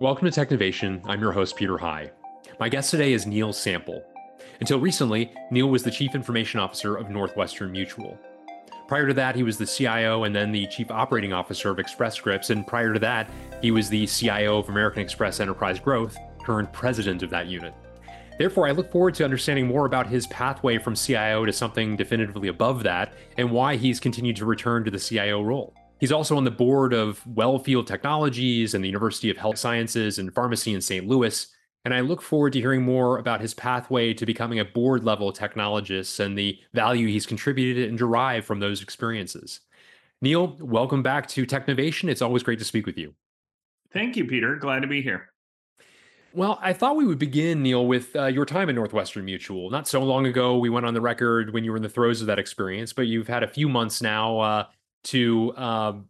Welcome to Technovation. I'm your host, Peter High. My guest today is Neil Sample. Until recently, Neil was the Chief Information Officer of Northwestern Mutual. Prior to that, he was the CIO and then the Chief Operating Officer of Express Scripts. And prior to that, he was the CIO of American Express Enterprise Growth, current president of that unit. Therefore, I look forward to understanding more about his pathway from CIO to something definitively above that and why he's continued to return to the CIO role. He's also on the board of Wellfield Technologies and the University of Health Sciences and Pharmacy in St. Louis. And I look forward to hearing more about his pathway to becoming a board level technologist and the value he's contributed and derived from those experiences. Neil, welcome back to Technovation. It's always great to speak with you. Thank you, Peter. Glad to be here. Well, I thought we would begin, Neil, with uh, your time at Northwestern Mutual. Not so long ago, we went on the record when you were in the throes of that experience, but you've had a few months now uh, to um,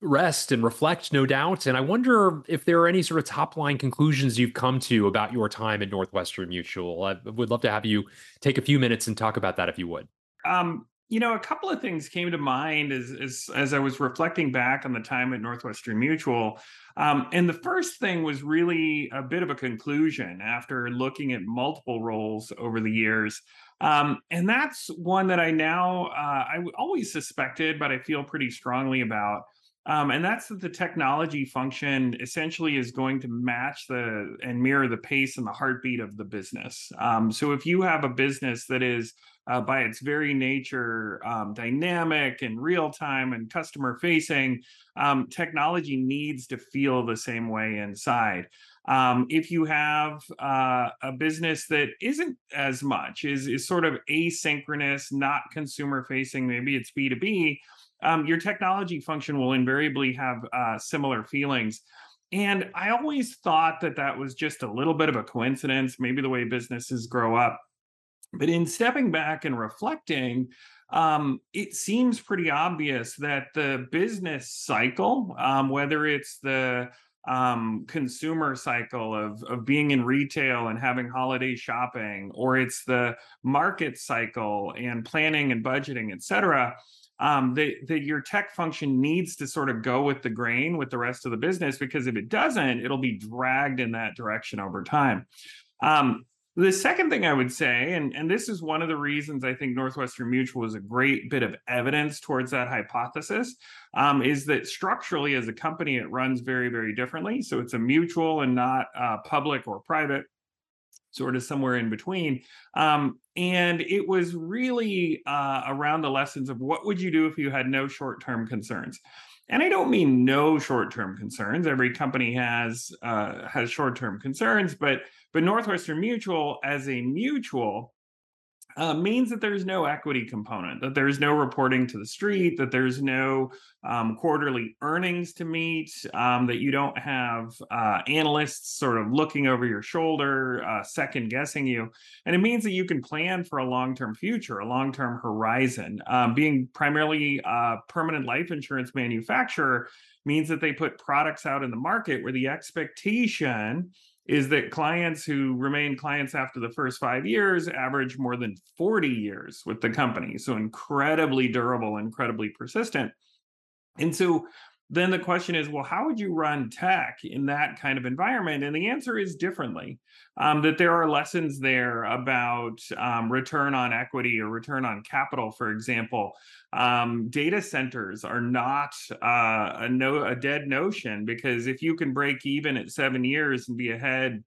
rest and reflect, no doubt. And I wonder if there are any sort of top line conclusions you've come to about your time at Northwestern Mutual. I would love to have you take a few minutes and talk about that if you would. Um, you know, a couple of things came to mind as as, as I was reflecting back on the time at Northwestern Mutual. Um, and the first thing was really a bit of a conclusion after looking at multiple roles over the years. Um, and that's one that I now uh, I always suspected, but I feel pretty strongly about. Um, and that's that the technology function essentially is going to match the and mirror the pace and the heartbeat of the business. Um, so if you have a business that is uh, by its very nature um, dynamic and real time and customer facing, um, technology needs to feel the same way inside. Um, if you have uh, a business that isn't as much, is, is sort of asynchronous, not consumer facing, maybe it's B2B, um, your technology function will invariably have uh, similar feelings. And I always thought that that was just a little bit of a coincidence, maybe the way businesses grow up. But in stepping back and reflecting, um, it seems pretty obvious that the business cycle, um, whether it's the um, consumer cycle of of being in retail and having holiday shopping, or it's the market cycle and planning and budgeting, et cetera. Um, that, that your tech function needs to sort of go with the grain with the rest of the business because if it doesn't, it'll be dragged in that direction over time. Um, the second thing I would say, and, and this is one of the reasons I think Northwestern Mutual is a great bit of evidence towards that hypothesis, um, is that structurally as a company, it runs very, very differently. So it's a mutual and not uh, public or private, sort of somewhere in between. Um, and it was really uh, around the lessons of what would you do if you had no short term concerns. And I don't mean no short-term concerns. Every company has uh, has short-term concerns, but but Northwestern Mutual, as a mutual, uh, means that there's no equity component, that there's no reporting to the street, that there's no um, quarterly earnings to meet, um, that you don't have uh, analysts sort of looking over your shoulder, uh, second guessing you. And it means that you can plan for a long term future, a long term horizon. Um, being primarily a permanent life insurance manufacturer means that they put products out in the market where the expectation is that clients who remain clients after the first five years average more than 40 years with the company. So incredibly durable, incredibly persistent. And so then the question is well how would you run tech in that kind of environment? And the answer is differently um, that there are lessons there about um, return on equity or return on capital for example. Um, data centers are not uh, a, no, a dead notion because if you can break even at seven years and be ahead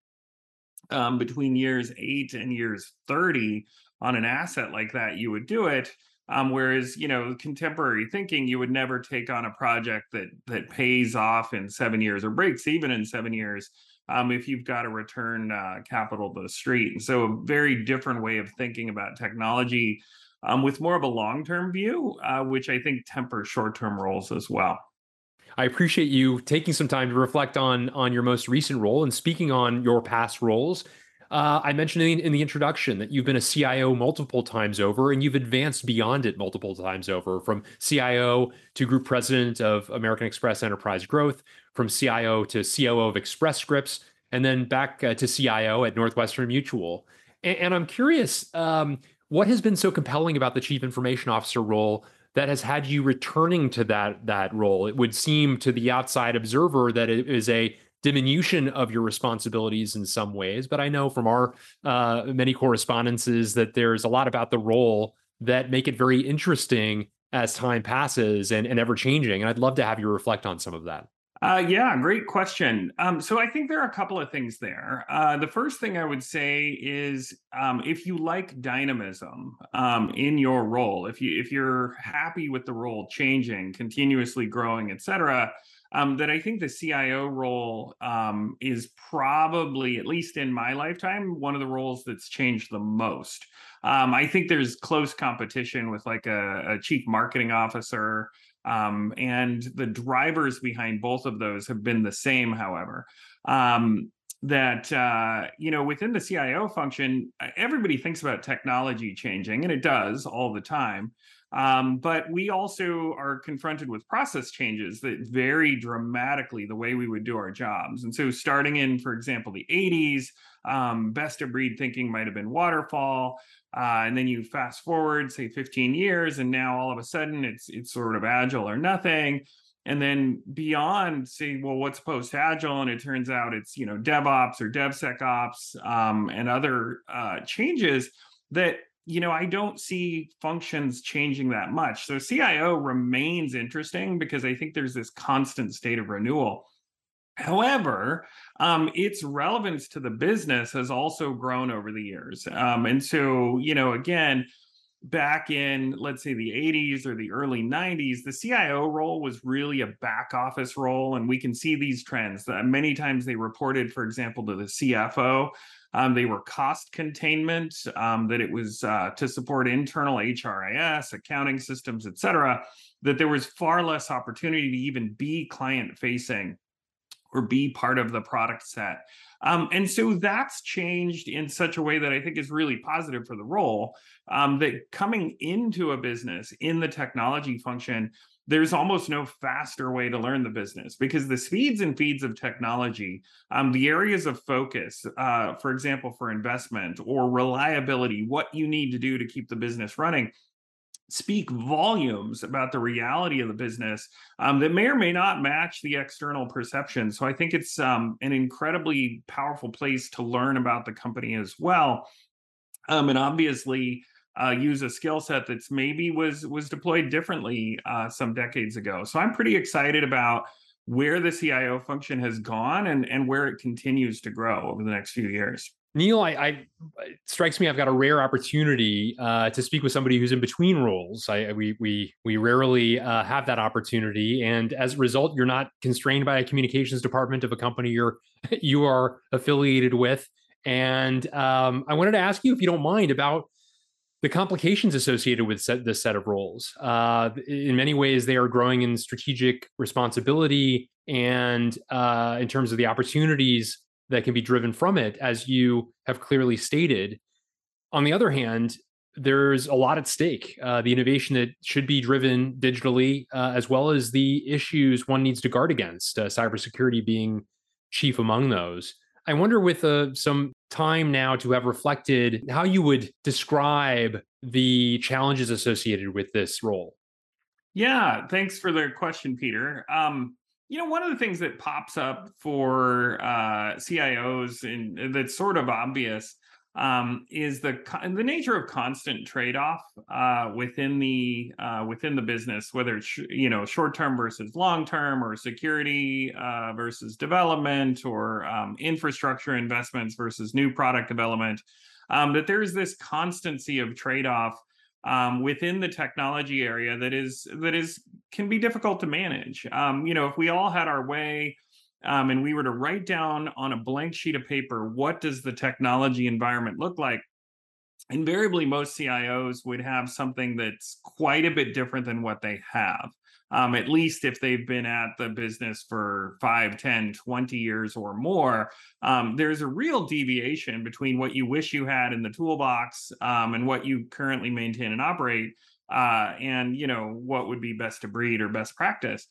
um, between years eight and years 30 on an asset like that you would do it um, whereas, you know, contemporary thinking, you would never take on a project that that pays off in seven years or breaks even in seven years um, if you've got to return uh, capital to the street. And so, a very different way of thinking about technology um, with more of a long term view, uh, which I think tempers short term roles as well. I appreciate you taking some time to reflect on on your most recent role and speaking on your past roles. Uh, I mentioned in, in, the introduction that you've been a CIO multiple times over and you've advanced beyond it multiple times over from CIO to group president of American Express Enterprise Growth, from CIO to COO of Express Scripts, and then back uh, to CIO at Northwestern Mutual. And, and I'm curious, um, what has been so compelling about the chief information officer role that has had you returning to that that role? It would seem to the outside observer that it is a diminution of your responsibilities in some ways. But I know from our uh, many correspondences that there's a lot about the role that make it very interesting as time passes and, and ever changing. And I'd love to have you reflect on some of that. Uh, yeah, great question. Um, so I think there are a couple of things there. Uh, the first thing I would say is um, if you like dynamism um, in your role, if you if you're happy with the role changing, continuously growing, et cetera, um, that I think the CIO role um, is probably, at least in my lifetime, one of the roles that's changed the most. Um, I think there's close competition with like a, a chief marketing officer. Um, and the drivers behind both of those have been the same, however. Um, that uh, you know within the CIO function, everybody thinks about technology changing, and it does all the time. Um, but we also are confronted with process changes that vary dramatically the way we would do our jobs. And so, starting in, for example, the 80s, um, best of breed thinking might have been waterfall. Uh, and then you fast forward, say, 15 years, and now all of a sudden it's it's sort of agile or nothing. And then beyond, say, well, what's post agile? And it turns out it's you know DevOps or DevSecOps um, and other uh, changes that you know, I don't see functions changing that much. So CIO remains interesting because I think there's this constant state of renewal. However, um, its relevance to the business has also grown over the years. Um, and so, you know, again, back in, let's say, the 80s or the early 90s, the CIO role was really a back office role. And we can see these trends. Uh, many times they reported, for example, to the CFO. Um, they were cost containment, um, that it was uh, to support internal HRIS, accounting systems, et cetera, that there was far less opportunity to even be client facing or be part of the product set. Um, and so that's changed in such a way that I think is really positive for the role. Um, that coming into a business in the technology function there's almost no faster way to learn the business because the speeds and feeds of technology, um, the areas of focus, uh, for example, for investment or reliability, what you need to do to keep the business running, speak volumes about the reality of the business um, that may or may not match the external perception. So I think it's um, an incredibly powerful place to learn about the company as well. Um, and obviously, uh, use a skill set that's maybe was was deployed differently uh, some decades ago. So I'm pretty excited about where the CIO function has gone and and where it continues to grow over the next few years. Neil, I, I it strikes me I've got a rare opportunity uh, to speak with somebody who's in between roles. I, we we we rarely uh, have that opportunity, and as a result, you're not constrained by a communications department of a company you're you are affiliated with. And um, I wanted to ask you, if you don't mind, about the complications associated with set, this set of roles. Uh, in many ways, they are growing in strategic responsibility and uh, in terms of the opportunities that can be driven from it, as you have clearly stated. On the other hand, there's a lot at stake. Uh, the innovation that should be driven digitally, uh, as well as the issues one needs to guard against, uh, cybersecurity being chief among those. I wonder, with uh, some time now to have reflected, how you would describe the challenges associated with this role. Yeah, thanks for the question, Peter. Um, you know, one of the things that pops up for uh, CIOs and that's sort of obvious um, is the the nature of constant trade off uh, within the uh, within the business, whether it's you know short term versus long term, or security uh, versus development, or um, infrastructure investments versus new product development. Um, that there's this constancy of trade off um, within the technology area that is that is can be difficult to manage. Um, you know, if we all had our way um, and we were to write down on a blank sheet of paper what does the technology environment look like invariably most cios would have something that's quite a bit different than what they have um, at least if they've been at the business for 5 10 20 years or more um, there's a real deviation between what you wish you had in the toolbox um, and what you currently maintain and operate uh, and you know what would be best to breed or best practice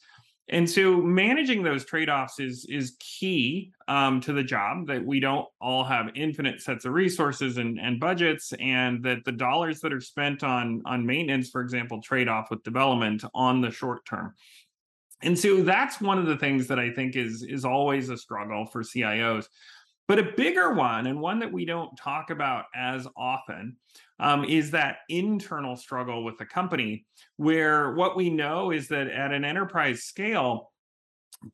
and so managing those trade-offs is is key um, to the job that we don't all have infinite sets of resources and, and budgets and that the dollars that are spent on on maintenance for example trade off with development on the short term And so that's one of the things that I think is is always a struggle for CIOs. But a bigger one, and one that we don't talk about as often, um, is that internal struggle with the company, where what we know is that at an enterprise scale,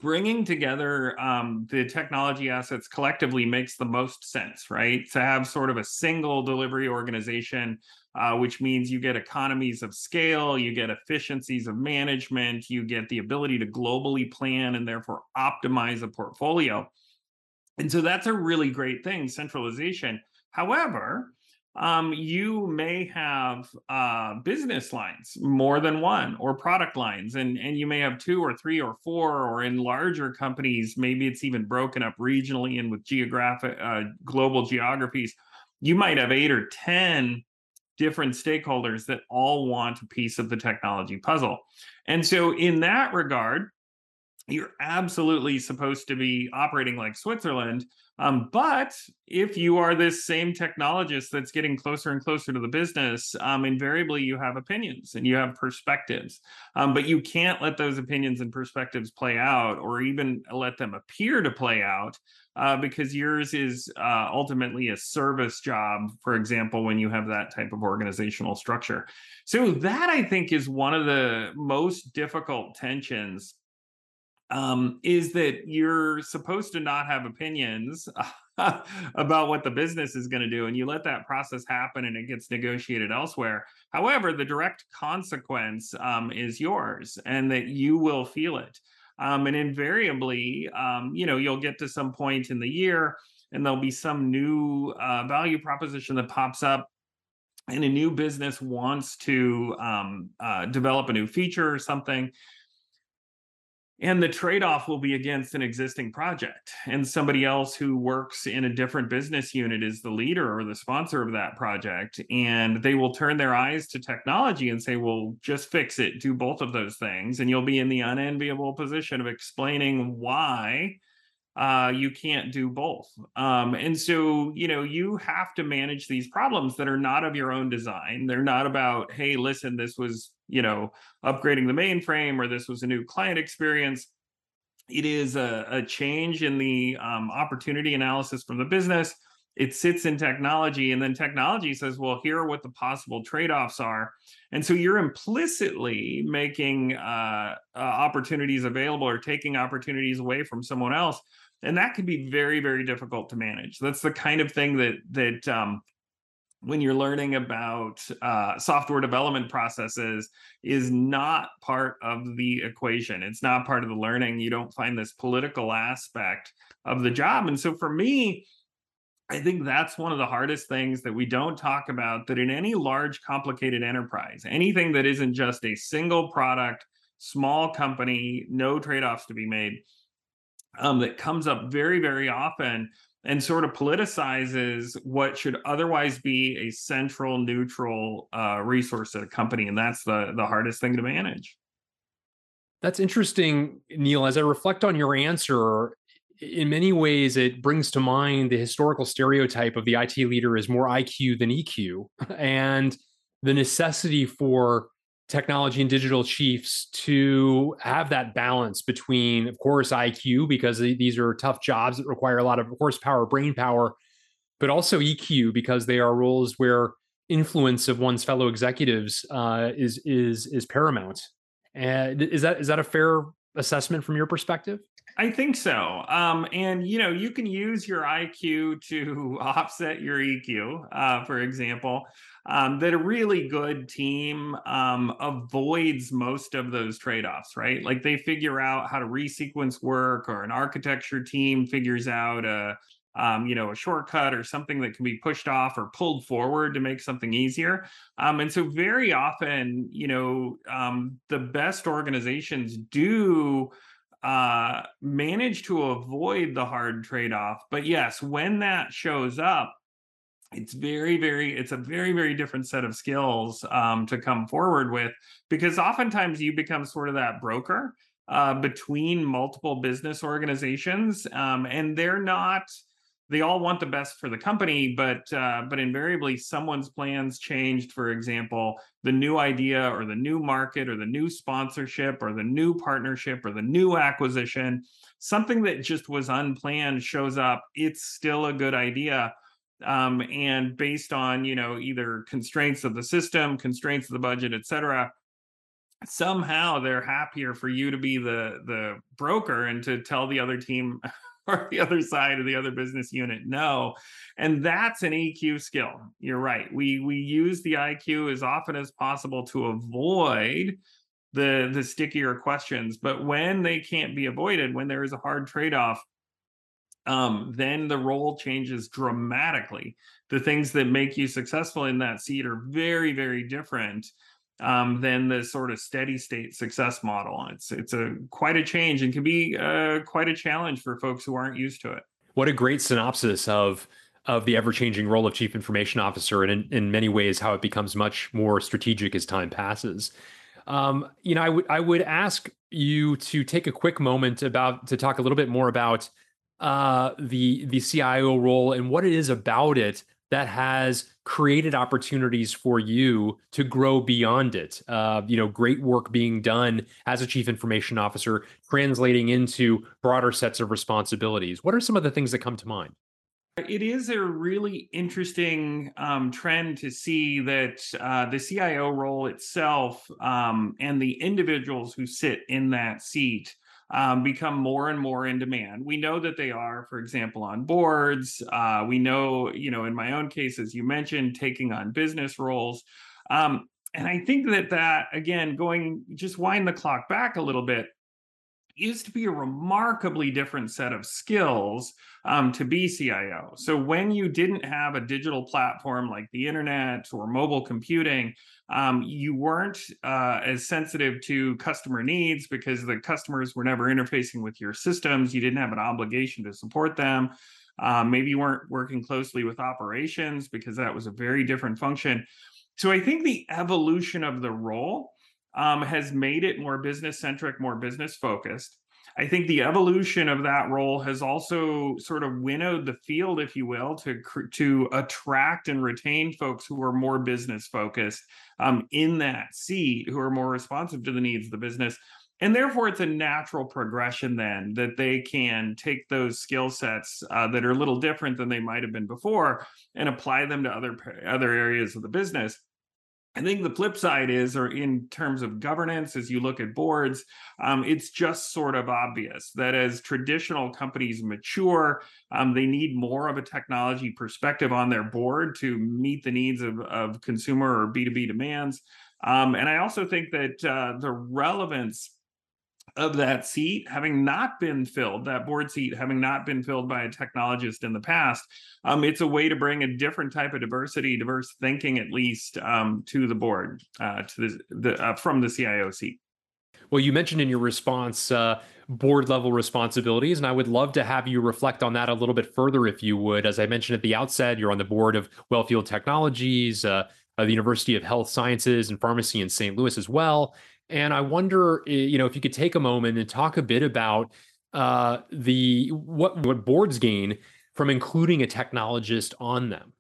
bringing together um, the technology assets collectively makes the most sense, right? To have sort of a single delivery organization, uh, which means you get economies of scale, you get efficiencies of management, you get the ability to globally plan and therefore optimize a portfolio. And so that's a really great thing, centralization. However, um, you may have uh, business lines, more than one, or product lines, and and you may have two or three or four, or in larger companies, maybe it's even broken up regionally and with geographic uh, global geographies. You might have eight or ten different stakeholders that all want a piece of the technology puzzle, and so in that regard, you're absolutely supposed to be operating like Switzerland. Um, but if you are this same technologist that's getting closer and closer to the business, um, invariably you have opinions and you have perspectives. Um, but you can't let those opinions and perspectives play out or even let them appear to play out uh, because yours is uh, ultimately a service job, for example, when you have that type of organizational structure. So, that I think is one of the most difficult tensions um, is that you're supposed to not have opinions about what the business is going to do, and you let that process happen and it gets negotiated elsewhere. However, the direct consequence um, is yours, and that you will feel it. Um, and invariably, um, you know, you'll get to some point in the year, and there'll be some new uh, value proposition that pops up and a new business wants to um, uh, develop a new feature or something and the trade-off will be against an existing project. And somebody else who works in a different business unit is the leader or the sponsor of that project. And they will turn their eyes to technology and say well just fix it. Do both of those things. And you'll be in the unenviable position of explaining why uh, you can't do both. Um, and so, you know, you have to manage these problems that are not of your own design. They're not about, hey, listen, this was, you know, upgrading the mainframe or this was a new client experience. It is a, a change in the um, opportunity analysis from the business. It sits in technology, and then technology says, well, here are what the possible trade offs are. And so you're implicitly making uh, uh, opportunities available or taking opportunities away from someone else and that can be very very difficult to manage. That's the kind of thing that that um, when you're learning about uh, software development processes is not part of the equation. It's not part of the learning. You don't find this political aspect of the job. And so for me I think that's one of the hardest things that we don't talk about. That in any large, complicated enterprise, anything that isn't just a single product, small company, no trade offs to be made, um, that comes up very, very often and sort of politicizes what should otherwise be a central, neutral uh, resource at a company, and that's the the hardest thing to manage. That's interesting, Neil. As I reflect on your answer, in many ways, it brings to mind the historical stereotype of the IT leader is more IQ than EQ, and the necessity for technology and digital chiefs to have that balance between, of course, IQ, because these are tough jobs that require a lot of horsepower, brain power, but also EQ, because they are roles where influence of one's fellow executives uh, is is is paramount. And is that is that a fair assessment from your perspective? I think so. Um, and you know, you can use your IQ to offset your EQ, uh, for example. Um, that a really good team um, avoids most of those trade-offs, right? Like they figure out how to resequence work, or an architecture team figures out a um, you know, a shortcut or something that can be pushed off or pulled forward to make something easier. Um, and so, very often, you know, um, the best organizations do uh, manage to avoid the hard trade off. But yes, when that shows up, it's very very it's a very very different set of skills um, to come forward with because oftentimes you become sort of that broker uh, between multiple business organizations um, and they're not they all want the best for the company, but uh, but invariably someone's plans changed. For example, the new idea or the new market or the new sponsorship or the new partnership or the new acquisition, something that just was unplanned shows up. It's still a good idea. Um, and based on you know either constraints of the system, constraints of the budget, et cetera, somehow they're happier for you to be the the broker and to tell the other team or the other side of the other business unit. No. And that's an eq skill. You're right. We we use the iq as often as possible to avoid the the stickier questions. But when they can't be avoided when there is a hard trade-off um, then the role changes dramatically. The things that make you successful in that seat are very very different um, than the sort of steady state success model. It's it's a quite a change and can be uh, quite a challenge for folks who aren't used to it. What a great synopsis of of the ever changing role of chief information officer, and in, in many ways how it becomes much more strategic as time passes. Um, you know, I would I would ask you to take a quick moment about to talk a little bit more about uh, the the CIO role and what it is about it that has created opportunities for you to grow beyond it. Uh, you know, great work being done as a chief information officer, translating into broader sets of responsibilities. What are some of the things that come to mind? It is a really interesting um, trend to see that uh, the CIO role itself um, and the individuals who sit in that seat um, become more and more in demand. We know that they are, for example, on boards. Uh, we know, you know, in my own case, as you mentioned, taking on business roles. Um, and I think that that, again, going just wind the clock back a little bit, used to be a remarkably different set of skills um, to be CIO. So when you didn't have a digital platform like the internet or mobile computing, um, you weren't uh, as sensitive to customer needs because the customers were never interfacing with your systems. You didn't have an obligation to support them. Um, maybe you weren't working closely with operations because that was a very different function. So I think the evolution of the role um, has made it more business centric, more business focused. I think the evolution of that role has also sort of winnowed the field, if you will, to to attract and retain folks who are more business focused um, in that seat, who are more responsive to the needs of the business. And therefore, it's a natural progression then that they can take those skill sets uh, that are a little different than they might have been before and apply them to other other areas of the business. I think the flip side is, or in terms of governance, as you look at boards, um, it's just sort of obvious that as traditional companies mature, um, they need more of a technology perspective on their board to meet the needs of, of consumer or B2B demands. Um, and I also think that uh, the relevance of that seat having not been filled, that board seat having not been filled by a technologist in the past, um, it's a way to bring a different type of diversity, diverse thinking at least um, to the board, uh, to the, the uh, from the CIO seat. Well, you mentioned in your response uh, board level responsibilities, and I would love to have you reflect on that a little bit further, if you would. As I mentioned at the outset, you're on the board of Wellfield Technologies, uh, the University of Health Sciences and Pharmacy in St. Louis as well. And I wonder, you know, if you could take a moment and talk a bit about uh, the what what boards gain from including a technologist on them.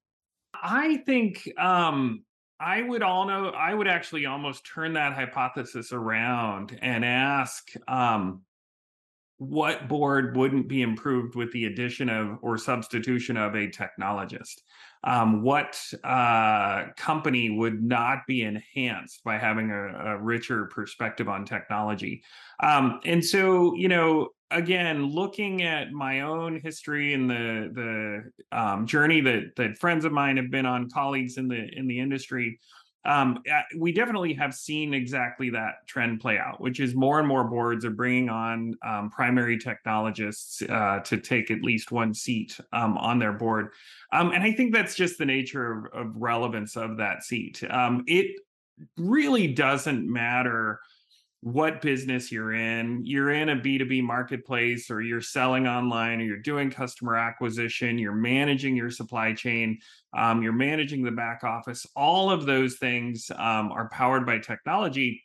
I think um, I would all know. I would actually almost turn that hypothesis around and ask, um, what board wouldn't be improved with the addition of or substitution of a technologist? Um, what uh, company would not be enhanced by having a, a richer perspective on technology? Um, and so, you know, again, looking at my own history and the the um, journey that that friends of mine have been on, colleagues in the in the industry, um, we definitely have seen exactly that trend play out, which is more and more boards are bringing on um, primary technologists uh, to take at least one seat um, on their board. Um, and I think that's just the nature of, of relevance of that seat. Um, it really doesn't matter what business you're in. You're in a B2B marketplace or you're selling online or you're doing customer acquisition, you're managing your supply chain, um, you're managing the back office. All of those things um, are powered by technology.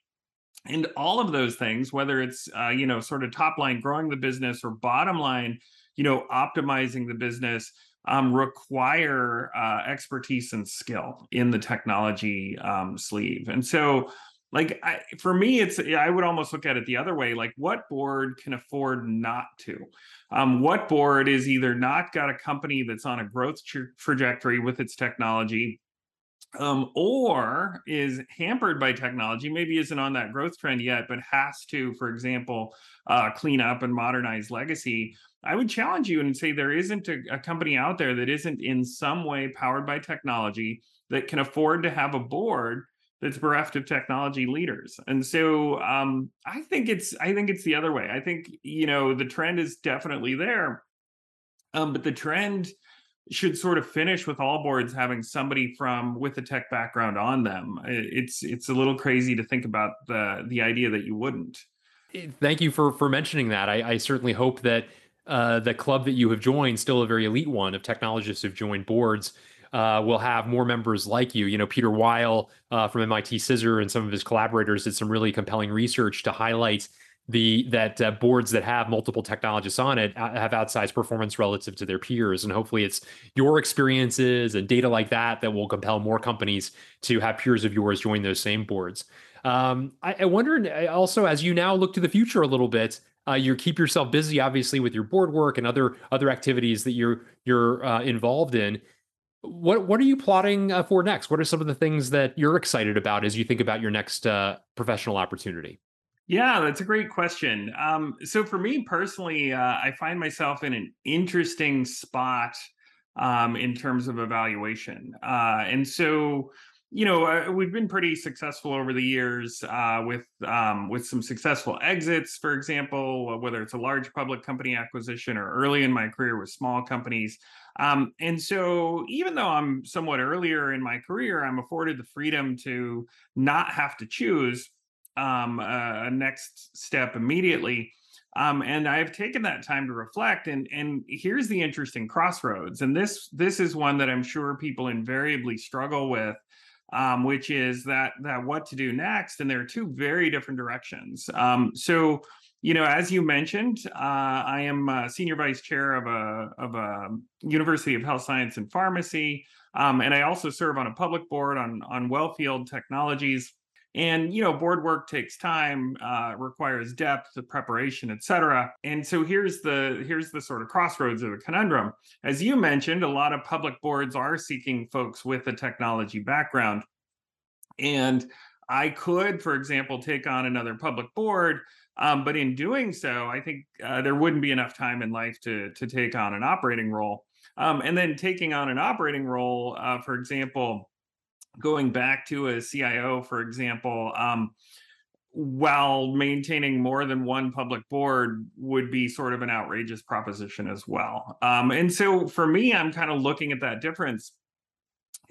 And all of those things, whether it's, uh, you know, sort of top line growing the business or bottom line, you know, optimizing the business, um, require uh, expertise and skill in the technology um, sleeve. And so, like I, for me, it's I would almost look at it the other way. Like, what board can afford not to? Um, what board is either not got a company that's on a growth tra- trajectory with its technology, um, or is hampered by technology, maybe isn't on that growth trend yet, but has to, for example, uh, clean up and modernize legacy. I would challenge you and say there isn't a, a, company out there that isn't in some way powered by technology that can afford to have a board that's bereft of technology leaders. And so um, I think it's I think it's the other way. I think you know the trend is definitely there, um, but the trend should sort of finish with all boards having somebody from with a tech background on them. It's it's a little crazy to think about the the idea that you wouldn't. Eh, thank you for for mentioning that. I, I certainly hope that uh, the club that you have joined, still a very elite one of technologists who've joined boards, uh, will have more members like you. You know, Peter Weill uh, from MIT CISR and some of his collaborators did some really compelling research to highlight the that uh, boards that have multiple technologists on it uh, have outsized performance relative to their peers. And hopefully it's your experiences and data like that that will compel more companies to have peers of yours join those same boards. Um, I, I wonder also as you now look to the future a little bit uh, you keep yourself busy obviously with your board work and other other activities that you're you're uh, involved in what what are you plotting uh, for next? What are some of the things that you're excited about as you think about your next uh, professional opportunity? Yeah, that's a great question. Um, so for me personally, uh, I find myself in an interesting spot um, in terms of evaluation, uh, and so you know uh, we've been pretty successful over the years uh, with um, with some successful exits, for example, whether it's a large public company acquisition or early in my career with small companies. Um, and so, even though I'm somewhat earlier in my career, I'm afforded the freedom to not have to choose um, a, next step immediately. Um, and I've taken that time to reflect. And and here's the interesting crossroads. And this this is one that I'm sure people invariably struggle with, um, which is that that what to do next. And there are two very different directions. Um, so you know, as you mentioned, uh, I am senior vice chair of a of a University of Health Science and Pharmacy, um, and I also serve on a public board on on Wellfield Technologies and you know board work takes time uh, requires depth preparation etc and so here's the here's the sort of crossroads of the conundrum. As you mentioned a lot of public boards are seeking folks with a technology background. And i could for example take on another public board um, but in doing so i think uh, there wouldn't be enough time in life to to take on an operating role. Um, and then taking on an operating role uh, for example going back to a CIO, for example, um, while maintaining more than one public board would be sort of an outrageous proposition as well. Um, and so for me, I'm kind of looking at that difference.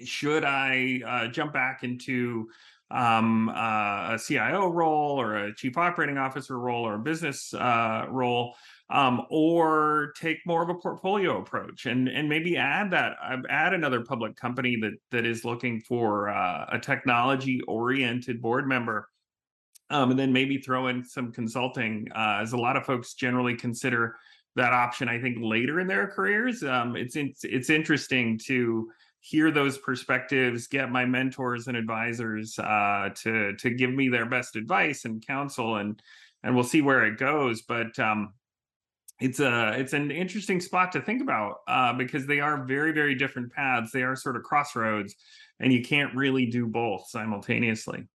Should I uh, jump back into um, uh, a CIO role or a chief operating officer role or a business uh, role? Um, or take more of a portfolio approach and and maybe add that uh, add another public company that that is looking for uh, a technology oriented board member um, and then maybe throw in some consulting uh, as a lot of folks generally consider that option i think later in their careers. Um, it's it's, it's interesting to hear those perspectives get my mentors and advisors uh, to to give me their best advice and counsel and and we'll see where it goes. But um, it's a it's an interesting spot to think about uh, because they are very very different paths. They are sort of crossroads, and you can't really do both simultaneously.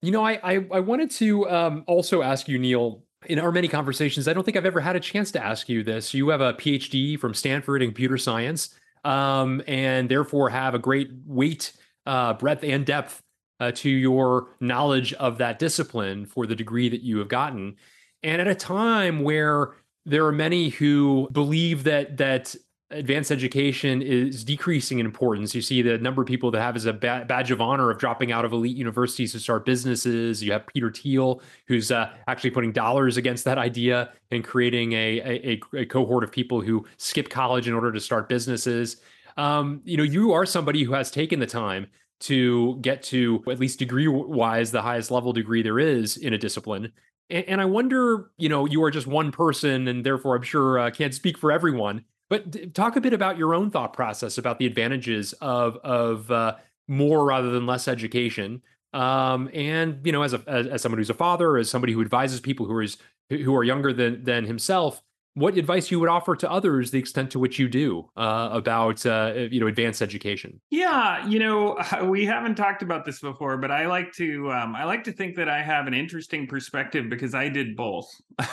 You know, I I, I wanted to um, also ask you, Neil. In our many conversations, I don't think I've ever had a chance to ask you this. You have a PhD from Stanford in computer science, um, and therefore have a great weight, uh, breadth, and depth uh, to your knowledge of that discipline for the degree that you have gotten. And at a time where there are many who believe that that advanced education is decreasing in importance. You see the number of people that have as a badge of honor of dropping out of elite universities to start businesses. You have Peter Thiel, who's uh, actually putting dollars against that idea and creating a, a, a, cohort of people who skip college in order to start businesses. Um, you know, you are somebody who has taken the time to get to at least degree wise the highest level degree there is in a discipline and, and, I wonder, you know, you are just one person, and therefore I'm sure uh, can't speak for everyone. But talk a bit about your own thought process about the advantages of of uh, more rather than less education. Um, and you know, as a as, as someone who's a father, as somebody who advises people who is who are younger than than himself, what advice you would offer to others the extent to which you do uh, about uh, you know advanced education? Yeah you know we haven't talked about this before but i like to um, i like to think that i have an interesting perspective because i did both.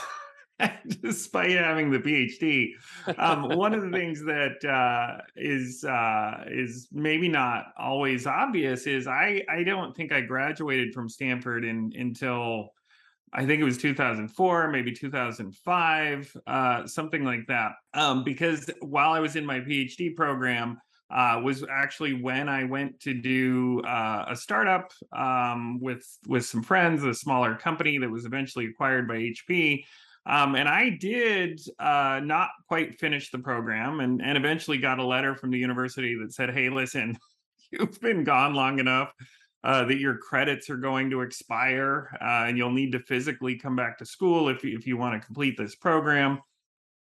Despite having the phd um, one of the things that uh, is uh, is maybe not always obvious is i i don't think i graduated from stanford in, until I think it was 2004, maybe 2005, uh, something like that. Um, because while I was in my PhD program, uh, was actually when I went to do uh, a startup um, with with some friends, a smaller company that was eventually acquired by HP. Um, and I did uh, not quite finish the program, and and eventually got a letter from the university that said, "Hey, listen, you've been gone long enough uh, that your credits are going to expire uh, and you'll need to physically come back to school if, if you want to complete this program.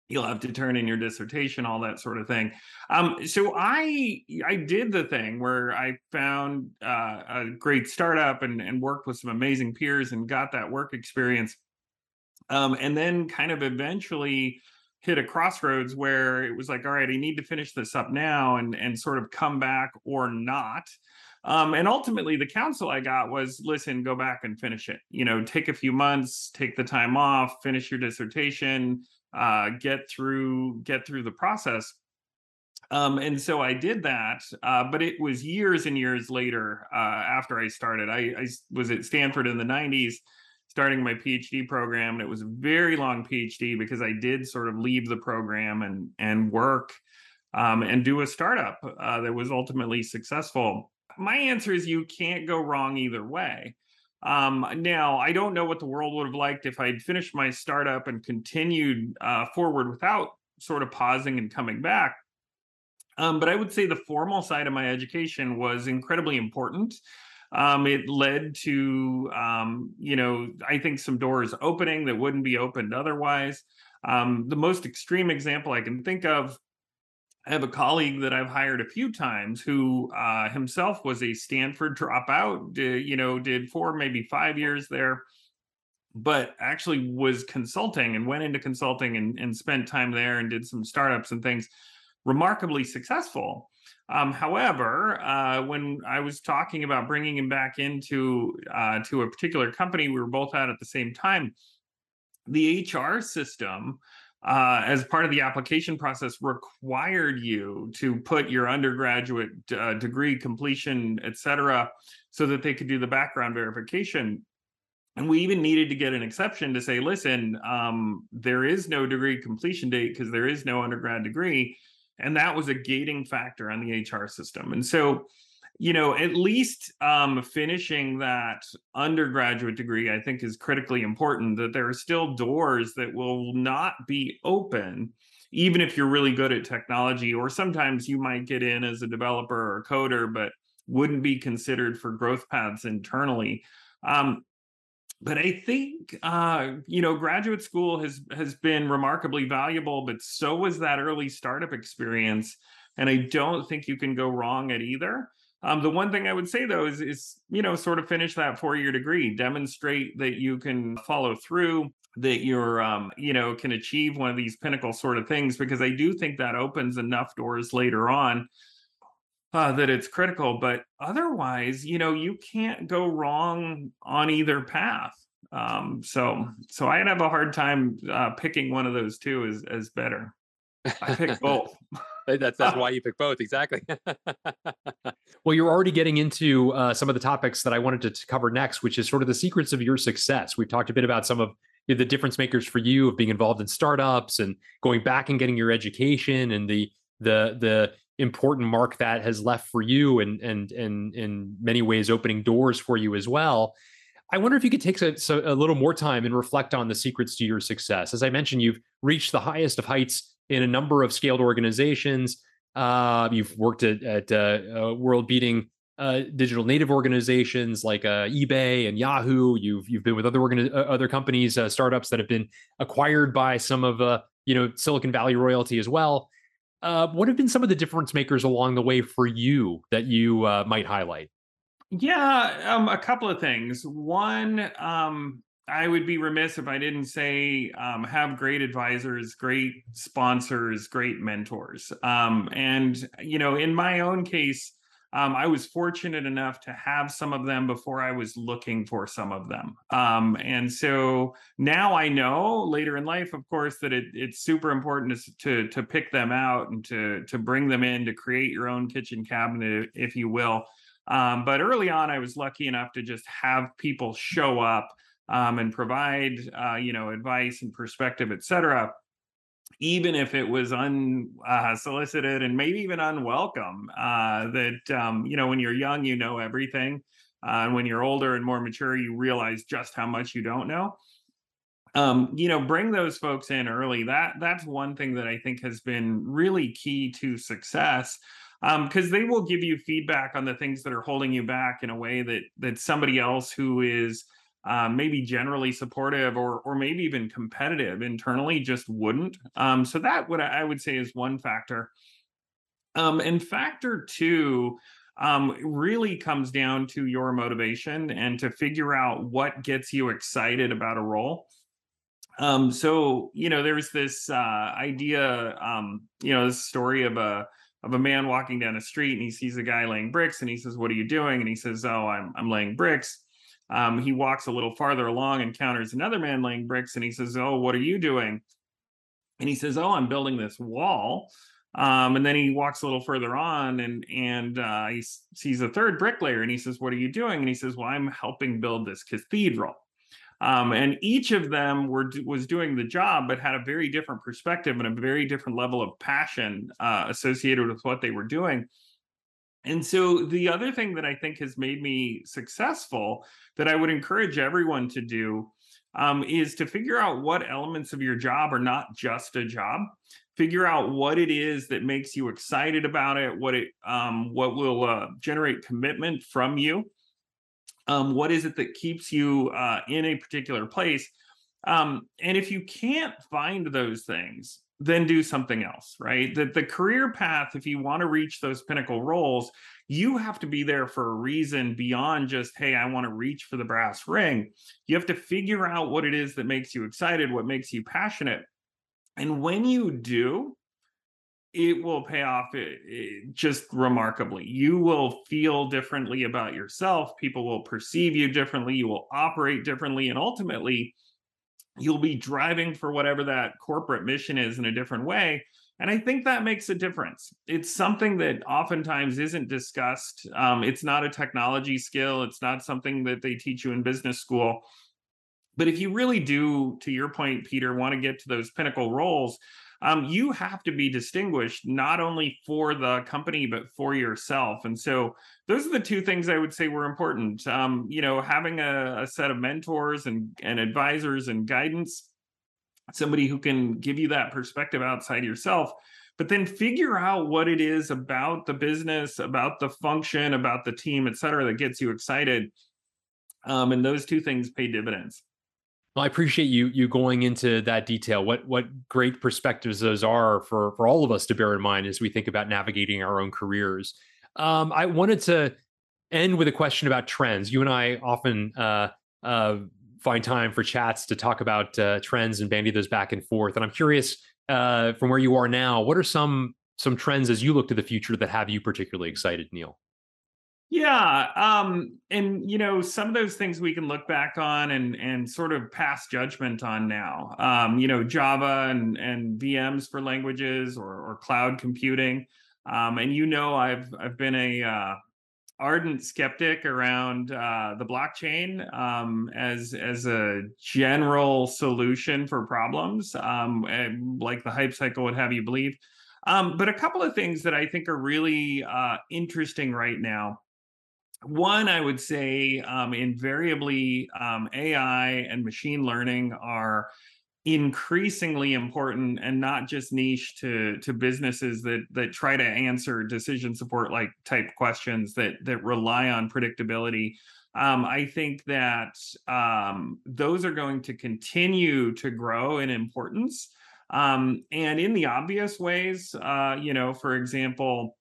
You'll have to turn in your dissertation all that sort of thing. Um, so i i did the thing where i found uh, a great startup and, and worked with some amazing peers and got that work experience. Um, and then kind of eventually hit a crossroads where it was like all right i need to finish this up now and and sort of come back or not um, and ultimately, the counsel I got was listen, go back and finish it. You know, take a few months, take the time off, finish your dissertation, uh, get through get through the process. Um, and so I did that, uh, but it was years and years later uh, after I started. I, I, was at Stanford in the 90s, starting my PhD program, and it was a very long PhD because I did sort of leave the program and and work um, and do a startup uh, that was ultimately successful my answer is you can't go wrong either way. Um, now, I don't know what the world would have liked if I'd finished my startup and continued uh, forward without sort of pausing and coming back. Um, but I would say the formal side of my education was incredibly important. Um, it led to, um, you know, I think some doors opening that wouldn't be opened otherwise. Um, the most extreme example I can think of I have a colleague that I've hired a few times who uh, himself was a Stanford dropout, did, you know, did four, maybe five years there, but actually was consulting and went into consulting and, and spent time there and did some startups and things remarkably successful. Um, however, uh, when I was talking about bringing him back into uh, to a particular company we were both out at the same time, the HR system uh, as part of the application process required you to put your undergraduate uh, degree completion et cetera so that they could do the background verification. And we even needed to get an exception to say listen um, there is no degree completion date because there is no undergrad degree. And that was a gating factor on the hr system. And so you know, at least um, finishing that undergraduate degree, I think is critically important. That there are still doors that will not be open, even if you're really good at technology, or sometimes you might get in as a developer or a coder, but wouldn't be considered for growth paths internally. Um, but I think uh, you know graduate school has has been remarkably valuable, but so was that early startup experience, and I don't think you can go wrong at either. Um, the one thing I would say though is, is you know, sort of finish that four year degree, demonstrate that you can follow through, that you're, um, you know, can achieve one of these pinnacle sort of things, because I do think that opens enough doors later on uh, that it's critical. But otherwise, you know, you can't go wrong on either path. Um, so, so I'd have a hard time uh, picking one of those two as as better. I pick both. that's that's why you pick both exactly. Well you're already getting into uh, some of the topics that i wanted to, cover next which is sort of the secrets of your success. We've talked a bit about some of the difference makers for you of being involved in startups and going back and getting your education and the the the important mark that has left for you and and and in many ways opening doors for you as well. I wonder if you could take a, a, little more time and reflect on the secrets to your success. As I mentioned, you've reached the highest of heights in a number of scaled organizations. Uh, you've worked at, at uh, uh, world beating uh, digital native organizations like uh, eBay and Yahoo. You've you've been with other organi- other companies, startups that have been acquired by some of you know Silicon Valley royalty as well. What have been some of the difference makers along the way for you that you might highlight? Yeah, um, a couple of things. One, um, I would be remiss if I didn't say um, have great advisors, great sponsors, great mentors. Um, and, you know, in my own case, um, I was fortunate enough to have some of them before I was looking for some of them. Um, and so now I know later in life, of course, that it, it's super important to, to, to pick them out and to to bring them in to create your own kitchen cabinet, if you will. Um, but early on, I was lucky enough to just have people show up um, and provide uh, you know advice and perspective, et cetera, even if it was unsolicited uh, and maybe even unwelcome. Uh, that um, you know when you're young, you know everything, uh, and when you're older and more mature, you realize just how much you don't know. Um, you know, bring those folks in early. That that's one thing that I think has been really key to success because um, they will give you feedback on the things that are holding you back in a way that that somebody else who is um, maybe generally supportive or or maybe even competitive internally just wouldn't. Um, so that what I would say is one factor. Um, and factor two um, really comes down to your motivation and to figure out what gets you excited about a role. Um, so you know, there's this uh, idea, um, you know, this story of a of a man walking down a street and he sees a guy laying bricks and he says, "What are you doing?" And he says, "Oh, I'm I'm laying bricks." Um, he walks a little farther along, encounters another man laying bricks, and he says, "Oh, what are you doing?" And he says, "Oh, I'm building this wall." Um, and then he walks a little further on, and and uh, he sees a third bricklayer, and he says, "What are you doing?" And he says, "Well, I'm helping build this cathedral." Um, and each of them were was doing the job, but had a very different perspective and a very different level of passion uh, associated with what they were doing. And so the other thing that I think has made me successful that I would encourage everyone to do um, is to figure out what elements of your job are not just a job. Figure out what it is that makes you excited about it, what it um, what will uh, generate commitment from you. Um, what is it that keeps you uh, in a particular place? Um, and if you can't find those things, then do something else, right? That the career path, if you want to reach those pinnacle roles, you have to be there for a reason beyond just, hey, I want to reach for the brass ring. You have to figure out what it is that makes you excited, what makes you passionate. And when you do, it will pay off eh, eh, just remarkably. You will feel differently about yourself. People will perceive you differently. You will operate differently. And ultimately, you'll be driving for whatever that corporate mission is in a different way. And I think that makes a difference. It's something that oftentimes isn't discussed. Um, it's not a technology skill, it's not something that they teach you in business school. But if you really do, to your point, Peter, want to get to those pinnacle roles, um, you have to be distinguished not only for the company but for yourself. And so those are the two things i would say were important. Um, you know having a, a set of mentors and, and advisors and guidance somebody who can give you that perspective outside yourself but then figure out what it is about the business about the function about the team et cetera that gets you excited. Um, and those two things pay dividends well, I appreciate you you going into that detail. What what great perspectives those are for for all of us to bear in mind as we think about navigating our own careers. Um, I wanted to end with a question about trends. You and I often uh, uh, find time for chats to talk about uh, trends and bandy those back and forth. And I'm curious, uh, from where you are now, what are some some trends as you look to the future that have you particularly excited, Neal? Yeah, um, and you know, some of those things we can look back on and and sort of pass judgment on now. Um, you know, Java and and VMs for languages or or cloud computing. Um, and you know, I've I've been a uh, ardent skeptic around uh, the blockchain um, as as a general solution for problems, um, like the hype cycle would have you believe. Um, but a couple of things that I think are really uh, interesting right now one, I would say um, invariably um, AI and machine learning are increasingly important and not just niche to to businesses that that try to answer decision support like type questions that that rely on predictability um, I think that um, those are going to continue to grow in importance. Um, and in the obvious ways, uh, you know, for example,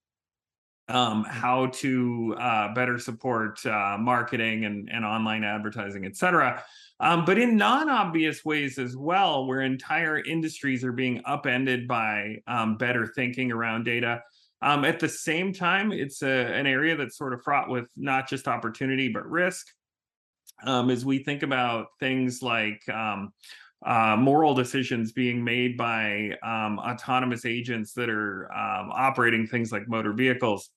um, how to uh, better support uh, marketing and, and online advertising, et cetera. Um, but in non-obvious ways as well, where entire industries are being upended by um, better thinking around data. Um, at the same time, it's a, an area that's sort of fraught with not just opportunity but risk. Um, as we think about things like um, uh, moral decisions being made by um, autonomous agents that are operating things like motor vehicles,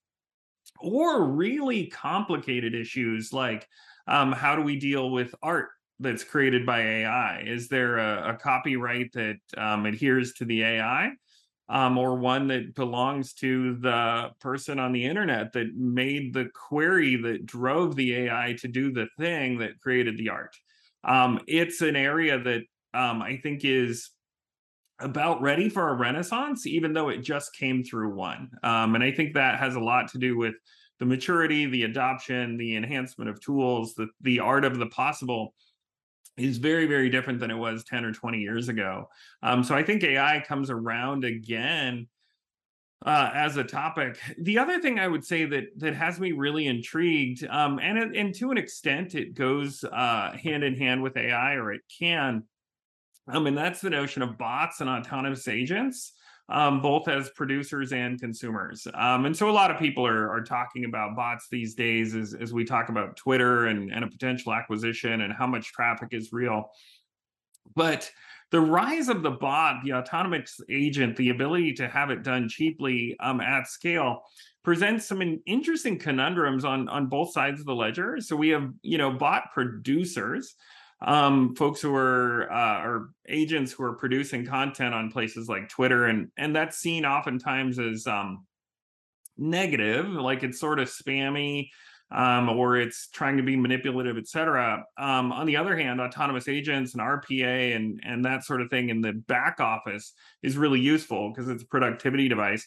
or really complicated issues like how do we deal with art that's created by AI? Is there a, a copyright that um, adheres to the AI? Um, or one that belongs to the person on the internet that made the query that drove the AI to do the thing that created the art. Um, it's an area that um, I think is about ready for a renaissance, even though it just came through one. Um, and I think that has a lot to do with the maturity, the adoption, the enhancement of tools, the, the art of the possible is very very different than it was 10 or 20 years ago um, so i think ai comes around again uh, as a topic the other thing i would say that that has me really intrigued um, and and to an extent it goes uh, hand in hand with ai or it can um, and that's the notion of bots and autonomous agents um, both as producers and consumers. Um, and so a lot of people are, are talking about bots these days as, as we talk about Twitter and, and a potential acquisition and how much traffic is real. But the rise of the bot, the autonomous agent, the ability to have it done cheaply um, at scale presents some interesting conundrums on on both sides of the ledger. So we have, you know, bot producers um, folks who are uh, or agents who are producing content on places like Twitter, and and that's seen oftentimes as um, negative, like it's sort of spammy. Um, or it's trying to be manipulative, et cetera. Um, on the other hand, autonomous agents and RPA and and that sort of thing in the back office is really useful because it's a productivity device.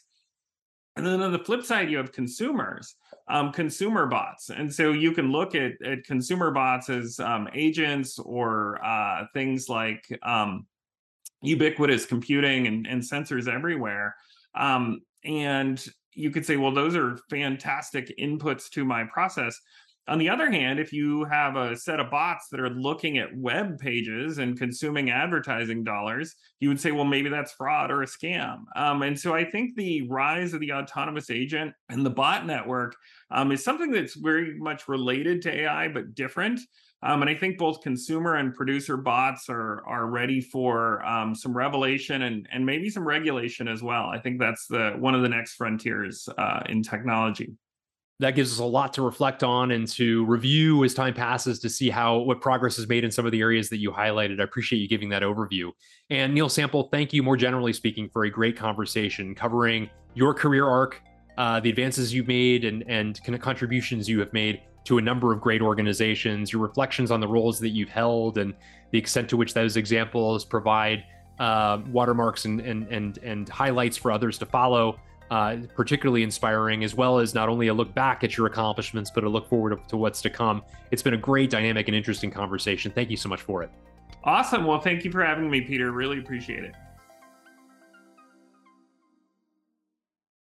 And then on the flip side, you have consumers, um, consumer bots. And so you can look at, at consumer bots as um, agents or uh, things like um, ubiquitous computing and, and sensors everywhere. Um, and you could say, well, those are fantastic inputs to my process. On the other hand, if you have a set of bots that are looking at web pages and consuming advertising dollars, you would say, well, maybe that's fraud or a scam. Um, and so I think the rise of the autonomous agent and the bot network um, is something that's very much related to AI, but different. Um, and I think both consumer and producer bots are are ready for um, some revelation and and maybe some regulation as well. I think that's the one of the next frontiers uh, in technology that gives us a lot to reflect on and to review as time passes to see how what progress is made in some of the areas that you highlighted. I appreciate you giving that overview. And Neal Sample, thank you more generally speaking for a great conversation covering your career arc, uh, the advances you've made, and and kind of contributions you have made to a number of great organizations. Your reflections on the roles that you've held and the extent to which those examples provide uh, watermarks and and and and highlights for others to follow uh, particularly inspiring, as well as not only a look back at your accomplishments, but a look forward to what's to come. It's been a great, dynamic, and interesting conversation. Thank you so much for it. Awesome. Well, thank you for having me, Peter. Really appreciate it.